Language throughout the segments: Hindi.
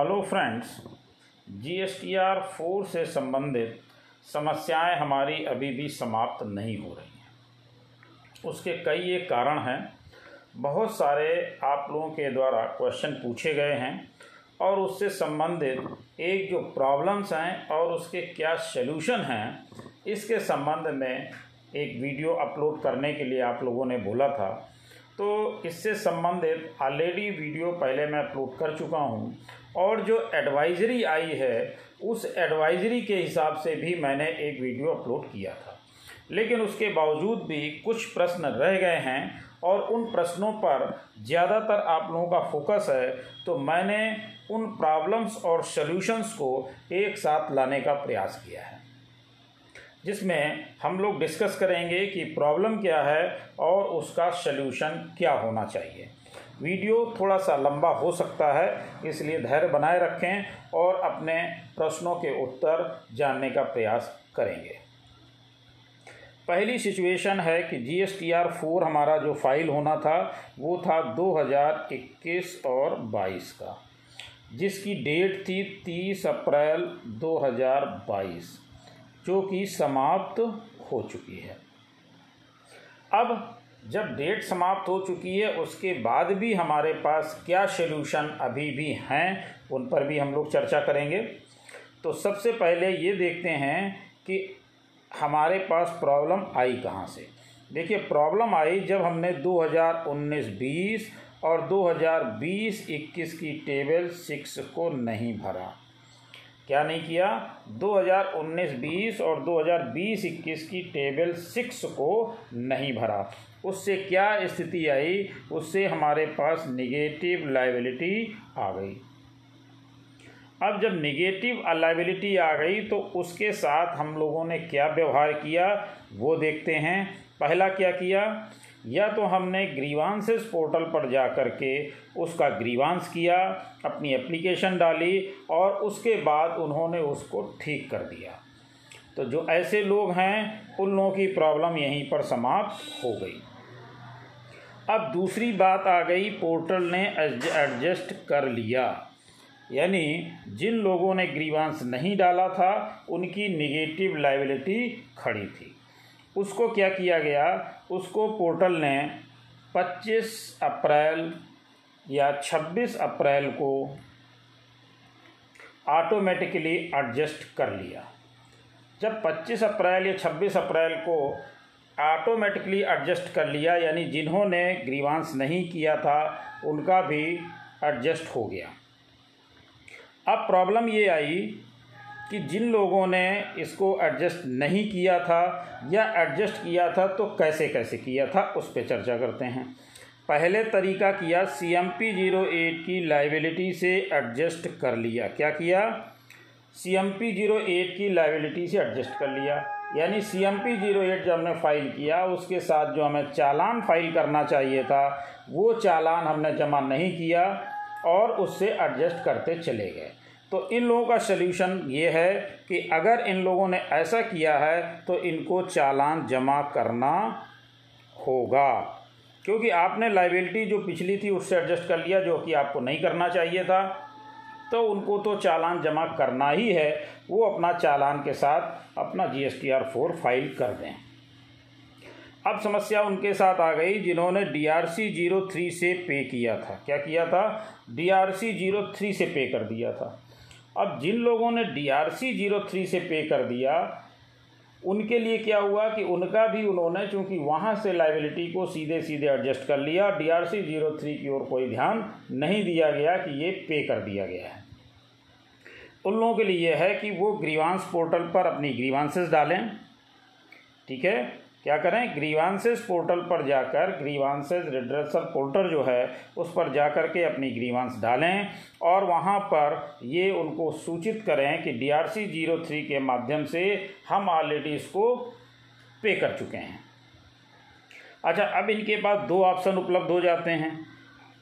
Hello friends G S T R four से संबंधित समस्याएँ हमारी अभी भी समाप्त नहीं हो रही हैं। उसके कई एक कारण हैं। बहुत सारे आप लोगों के द्वारा क्वेश्चन पूछे गए हैं और उससे संबंधित एक जो प्रॉब्लम्स हैं और उसके क्या सलूशन हैं, इसके संबंध में एक वीडियो अपलोड करने के लिए आप लोगों ने बोला था। तो इससे संबंधित ऑलरेडी वीडियो पहले मैं अपलोड कर चुका हूँ। और जो एडवाइजरी आई है, उस एडवाइजरी के हिसाब से भी मैंने एक वीडियो अपलोड किया था। लेकिन उसके बावजूद भी कुछ प्रश्न रह गए हैं और उन प्रश्नों पर ज़्यादातर आप लोगों का फोकस है तो मैंने उन प्रॉब्लम्स और सॉल्यूशंस को एक साथ लाने का प्रयास किया है। जिसमें हम लोग डिस्कस करेंगे कि प्रॉब्लम क्या है और उसका सल्यूशन क्या होना चाहिए। वीडियो थोड़ा सा लंबा हो सकता है, इसलिए धैर्य बनाए रखें और अपने प्रश्नों के उत्तर जानने का प्रयास करेंगे। पहली सिचुएशन है कि G S T R four हमारा जो फ़ाइल होना था, वो था 2021 और 22 का, जिसकी डेट थी 30 अप्रैल 2022 जो कि समाप्त हो चुकी है। अब जब डेट समाप्त हो चुकी है, उसके बाद भी हमारे पास क्या सल्यूशन अभी भी हैं, उन पर भी हम लोग चर्चा करेंगे। तो सबसे पहले ये देखते हैं कि हमारे पास प्रॉब्लम आई कहाँ से। देखिए प्रॉब्लम आई जब हमने 2019-20 और 2020-21 की टेबल सिक्स को नहीं भरा। क्या नहीं किया? 2019-20 और 2020-21 की टेबल सिक्स को नहीं भरा। उससे क्या स्थिति आई? उससे हमारे पास निगेटिव लाइबिलिटी आ गई। अब जब निगेटिव लाइबिलिटी आ गई तो उसके साथ हम लोगों ने क्या व्यवहार किया? वो देखते हैं। पहला क्या किया? या तो हमने ग्रीवांसेस पोर्टल पर जा कर के उसका ग्रीवांस किया, अपनी एप्लीकेशन डाली और उसके बाद उन्होंने उसको ठीक कर दिया। तो जो ऐसे लोग हैं, उन लोगों की प्रॉब्लम यहीं पर समाप्त हो गई। अब दूसरी बात आ गई, पोर्टल ने एडजस्ट कर लिया। यानी जिन लोगों ने ग्रीवांस नहीं डाला था, उनकी निगेटिव लाइबिलिटी खड़ी थी। उसको क्या किया गया? उसको पोर्टल ने 25 अप्रैल या 26 अप्रैल को ऑटोमेटिकली एडजस्ट कर लिया। जब 25 अप्रैल या 26 अप्रैल को ऑटोमेटिकली एडजस्ट कर लिया, यानी जिन्होंने ग्रीवांस नहीं किया था, उनका भी एडजस्ट हो गया। अब प्रॉब्लम ये आई कि जिन लोगों ने इसको एडजस्ट नहीं किया था या एडजस्ट किया था तो कैसे कैसे किया था, उस पर चर्चा करते हैं। पहले तरीका किया C M P zero eight की लाइबिलिटी से एडजस्ट कर लिया। क्या किया? C M P zero eight की लाइबिलिटी से एडजस्ट कर लिया। यानी C M P zero eight जब हमने फ़ाइल किया, उसके साथ जो हमें चालान फ़ाइल करना चाहिए था, वो चालान हमने जमा नहीं किया और उससे एडजस्ट करते चले गए। तो इन लोगों का सल्यूशन ये है कि अगर इन लोगों ने ऐसा किया है तो इनको चालान जमा करना होगा। क्योंकि आपने लाइबिलिटी जो पिछली थी, उससे एडजस्ट कर लिया, जो कि आपको नहीं करना चाहिए था। तो उनको तो चालान जमा करना ही है। वो अपना चालान के साथ अपना G S T R four file कर दें। अब समस्या उनके साथ आ गई जिन्होंने D R C zero three से पे किया था। क्या किया था? D R C zero three से पे कर दिया था। अब जिन लोगों ने D R C zero three से पे कर दिया, उनके लिए क्या हुआ कि उनका भी उन्होंने, चूँकि वहाँ से लाइबिलिटी को सीधे सीधे एडजस्ट कर लिया D R C zero three की ओर कोई ध्यान नहीं दिया गया कि ये पे कर दिया गया है। उन लोगों के लिए यह है कि वो ग्रीवांस पोर्टल पर अपनी ग्रीवांसेस डालें। ठीक है? क्या करें? ग्रीवांसेस पोर्टल पर जाकर ग्रीवांसेस रिड्रेसल पोर्टल जो है, उस पर जाकर के अपनी ग्रीवांस डालें और वहाँ पर ये उनको सूचित करें कि D R C zero three के माध्यम से हम ऑलरेडी इसको पे कर चुके हैं। अच्छा अब इनके पास दो ऑप्शन उपलब्ध हो जाते हैं।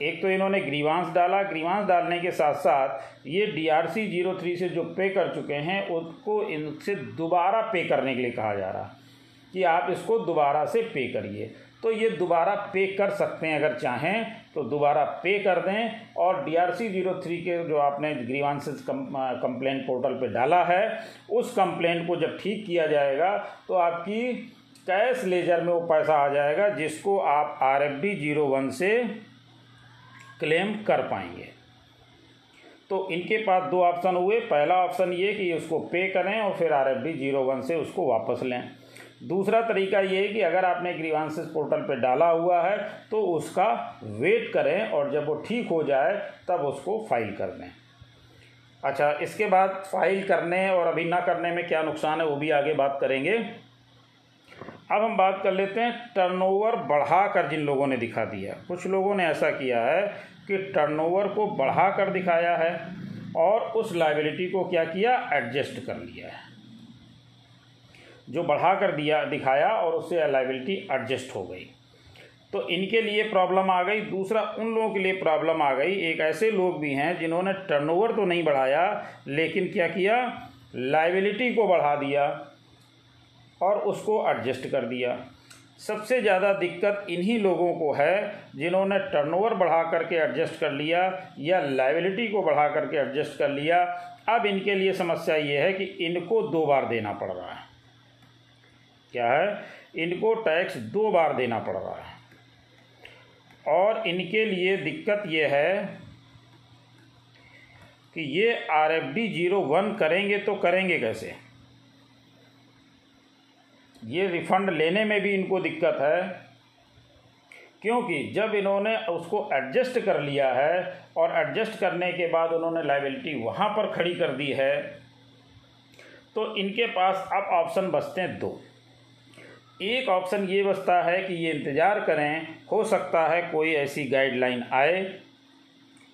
एक तो इन्होंने ग्रीवांस डाला। ग्रीवांस डालने के साथ साथ ये D R C zero three से जो पे कर चुके हैं, उसको इनसे दोबारा पे करने के लिए कहा जा रहा कि आप इसको दोबारा से पे करिए। तो ये दोबारा पे कर सकते हैं अगर चाहें तो दोबारा पे कर दें। और D R C zero three के जो आपने ग्रीवांसेस कंप्लेंट पोर्टल पे डाला है, उस कंप्लेंट को जब ठीक किया जाएगा तो आपकी कैश लेजर में वो पैसा आ जाएगा, जिसको आप R F D zero one से क्लेम कर पाएँगे। तो इनके पास दो ऑप्शन हुए। पहला ऑप्शन ये कि उसको पे करें और फिर R F D zero one से उसको वापस लें। दूसरा तरीका ये है कि अगर आपने ग्रीवांसेस पोर्टल पे डाला हुआ है तो उसका वेट करें और जब वो ठीक हो जाए, तब उसको फ़ाइल कर दें। अच्छा इसके बाद फ़ाइल करने और अभी ना करने में क्या नुकसान है, वो भी आगे बात करेंगे। अब हम बात कर लेते हैं टर्नओवर बढ़ा कर जिन लोगों ने दिखा दिया। कुछ लोगों ने ऐसा किया है कि टर्नओवर को बढ़ा कर दिखाया है और उस लाइबिलिटी को क्या किया? एडजस्ट कर लिया है। जो बढ़ा कर दिया, दिखाया और उससे लाइबिलिटी एडजस्ट हो गई। तो इनके लिए प्रॉब्लम आ गई। दूसरा, उन लोगों के लिए प्रॉब्लम आ गई। एक ऐसे लोग भी हैं जिन्होंने टर्नओवर तो नहीं बढ़ाया, लेकिन क्या किया? लाइबिलिटी को बढ़ा दिया। और उसको एडजस्ट कर दिया। सबसे ज़्यादा दिक्कत इन्हीं लोगों को है जिन्होंने टर्नओवर बढ़ा करके एडजस्ट कर लिया या लाइबिलिटी को बढ़ा करके एडजस्ट कर लिया। अब इनके लिए समस्या ये है कि इनको दो बार देना पड़ रहा है। क्या है? इनको टैक्स दो बार देना पड़ रहा है। और इनके लिए दिक्कत ये है कि ये R F D zero one करेंगे तो करेंगे कैसे? ये रिफ़ंड लेने में भी इनको दिक्कत है। क्योंकि जब इन्होंने उसको एडजस्ट कर लिया है और एडजस्ट करने के बाद उन्होंने लाइबिलिटी वहाँ पर खड़ी कर दी है तो इनके पास अब ऑप्शन बचते हैं दो। एक ऑप्शन ये बचता है कि ये इंतज़ार करें, हो सकता है कोई ऐसी गाइडलाइन आए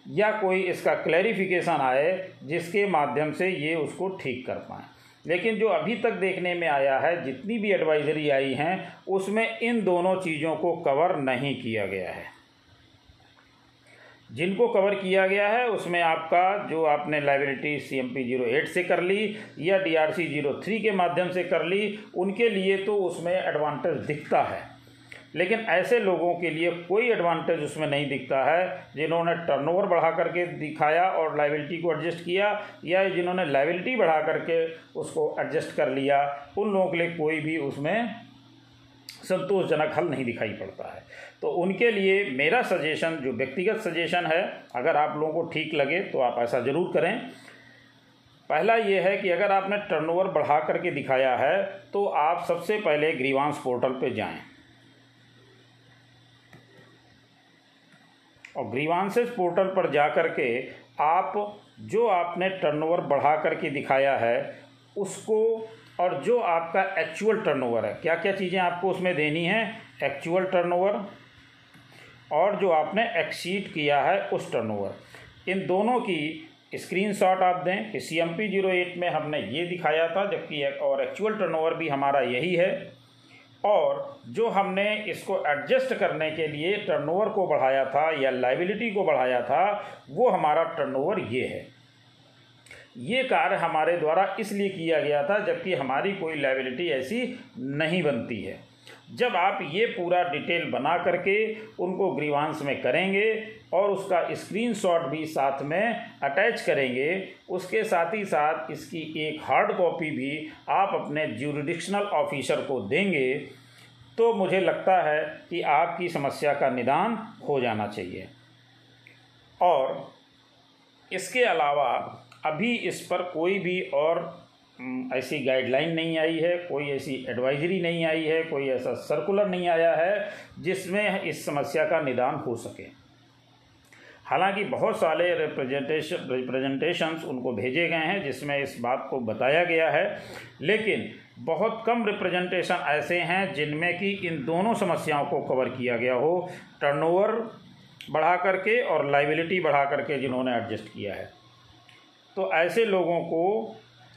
या कोई इसका क्लैरिफिकेशन आए जिसके माध्यम से ये उसको ठीक कर पाएँ। लेकिन जो अभी तक देखने में आया है, जितनी भी एडवाइजरी आई हैं, उसमें इन दोनों चीज़ों को कवर नहीं किया गया है। जिनको कवर किया गया है, उसमें आपका जो आपने liability C M P zero eight से कर ली या D R C zero three के माध्यम से कर ली, उनके लिए तो उसमें एडवांटेज दिखता है। लेकिन ऐसे लोगों के लिए कोई एडवांटेज उसमें नहीं दिखता है, जिन्होंने टर्नओवर बढ़ा करके दिखाया और लाइबिलिटी को एडजस्ट किया, या जिन्होंने लाइबिलिटी बढ़ा करके उसको एडजस्ट कर लिया, उन लोगों के लिए कोई भी उसमें संतोषजनक हल नहीं दिखाई पड़ता है। तो उनके लिए मेरा सजेशन जो व्यक्तिगत सजेशन है, अगर आप लोगों को ठीक लगे तो आप ऐसा ज़रूर करें। पहला ये है कि अगर आपने टर्नओवर बढ़ा करके दिखाया है तो आप सबसे पहले ग्रीवांस पोर्टल पे जाएँ। और ग्रीवांसेस पोर्टल पर जा कर के आप जो आपने टर्नओवर बढ़ा करके दिखाया है, उसको और जो आपका एक्चुअल टर्नओवर है क्या क्या चीज़ें आपको उसमें देनी है? एक्चुअल टर्नओवर और जो आपने एक्सीड किया है, उस टर्नओवर इन दोनों की स्क्रीनशॉट आप दें कि C M P zero eight में हमने ये दिखाया था, जबकि और एक्चुअल टर्नओवर भी हमारा यही है। और जो हमने इसको एडजस्ट करने के लिए टर्नओवर को बढ़ाया था या लाइबिलिटी को बढ़ाया था, वो हमारा टर्नओवर ये है। ये कार्य हमारे द्वारा इसलिए किया गया था जबकि हमारी कोई लाइबिलिटी ऐसी नहीं बनती है। जब आप ये पूरा डिटेल बना करके उनको ग्रीवांस में करेंगे और उसका स्क्रीनशॉट भी साथ में अटैच करेंगे, उसके साथ ही साथ इसकी एक हार्ड कॉपी भी आप अपने ज्यूरिडिक्शनल ऑफिसर को देंगे तो मुझे लगता है कि आपकी समस्या का निदान हो जाना चाहिए। और इसके अलावा अभी इस पर कोई भी और ऐसी गाइडलाइन नहीं आई है, कोई ऐसी एडवाइजरी नहीं आई है, कोई ऐसा सर्कुलर नहीं आया है जिसमें इस समस्या का निदान हो सके। हालाँकि बहुत सारे रिप्रेजेंटेशन रिप्रेजेंटेशंस उनको भेजे गए हैं, जिसमें इस बात को बताया गया है, लेकिन बहुत कम रिप्रेजेंटेशन ऐसे हैं जिनमें कि इन दोनों समस्याओं को कवर किया गया हो टर्नओवर बढ़ा करके और लाइबिलिटी बढ़ा करके जिन्होंने एडजस्ट किया है। तो ऐसे लोगों को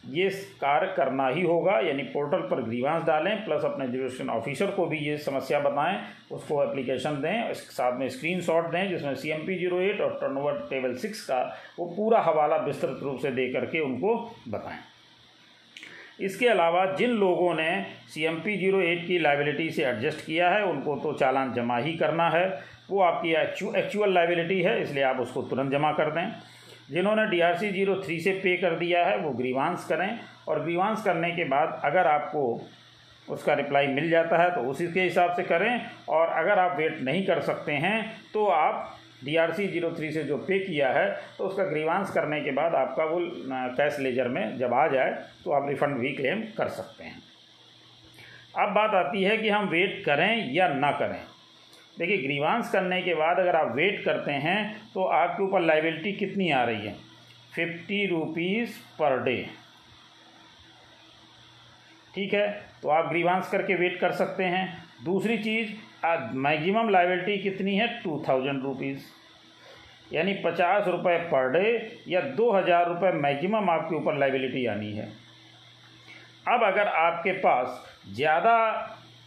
ये कार्य करना ही होगा, यानी पोर्टल पर ग्रीवांस डालें, प्लस अपने जुडिशन ऑफिसर को भी ये समस्या बताएँ, उसको एप्लीकेशन दें इसके साथ में स्क्रीनशॉट दें, जिसमें C M P zero eight और टर्नओवर टेबल सिक्स का वो पूरा हवाला विस्तृत रूप से दे करके उनको बताएँ। इसके अलावा जिन लोगों ने C M P zero eight की लाइबिलिटी से एडजस्ट किया है, उनको तो चालान जमा ही करना है, वो आपकी एक्चुअल लाइबिलिटी है, इसलिए आप उसको तुरंत जमा कर दें। जिन्होंने D R C zero three से पे कर दिया है, वो ग्रीवांस करें। और ग्रीवांस करने के बाद अगर आपको उसका रिप्लाई मिल जाता है तो उसी के हिसाब से करें। और अगर आप वेट नहीं कर सकते हैं तो आप D R C zero three से जो पे किया है तो उसका ग्रीवांस करने के बाद आपका वो कैश लेजर में जब आ जाए तो आप रिफ़ंड भी क्लेम कर सकते हैं। अब बात आती है कि हम वेट करें या ना करें। देखिए ग्रीवांस करने के बाद अगर आप वेट करते हैं तो आपके ऊपर लाइबिलिटी कितनी आ रही है? फिफ्टी रुपीज़ पर डे ठीक है? तो आप ग्रीवांस करके वेट कर सकते हैं। दूसरी चीज़ मैक्सिमम लाइबिलिटी कितनी है? टू थाउज़ेंड रुपीज़ यानी पचास रुपये पर डे या दो हज़ार रुपये मैक्सिमम आपके ऊपर लाइबिलिटी आनी है। अब अगर आपके पास ज़्यादा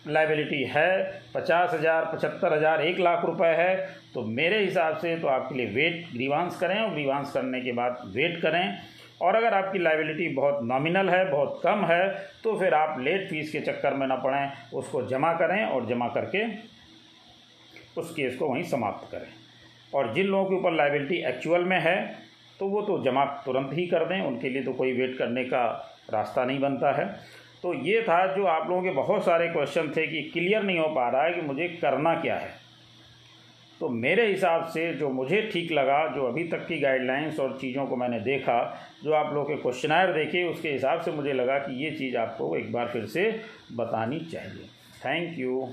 लाइबिलिटी है, पचास हज़ार, पचहत्तर हज़ार, एक लाख रुपए है तो मेरे हिसाब से तो आपके लिए वेट ग्रीवांस करें और ग्रीवांस करने के बाद वेट करें। और अगर आपकी लाइबिलिटी बहुत नॉमिनल है, बहुत कम है तो फिर आप लेट फ़ीस के चक्कर में ना पड़ें, उसको जमा करें और जमा करके उस केस को वहीं समाप्त करें। और जिन लोगों के ऊपर लाइबिलिटी एक्चुअल में है तो वो तो जमा तुरंत ही कर दें, उनके लिए तो कोई वेट करने का रास्ता नहीं बनता है। तो ये था जो आप लोगों के बहुत सारे क्वेश्चन थे कि क्लियर नहीं हो पा रहा है कि मुझे करना क्या है। तो मेरे हिसाब से जो मुझे ठीक लगा, जो अभी तक की गाइडलाइंस और चीज़ों को मैंने देखा, जो आप लोगों के क्वेश्चनायर देखे, उसके हिसाब से मुझे लगा कि ये चीज़ आपको एक बार फिर से बतानी चाहिए। Thank you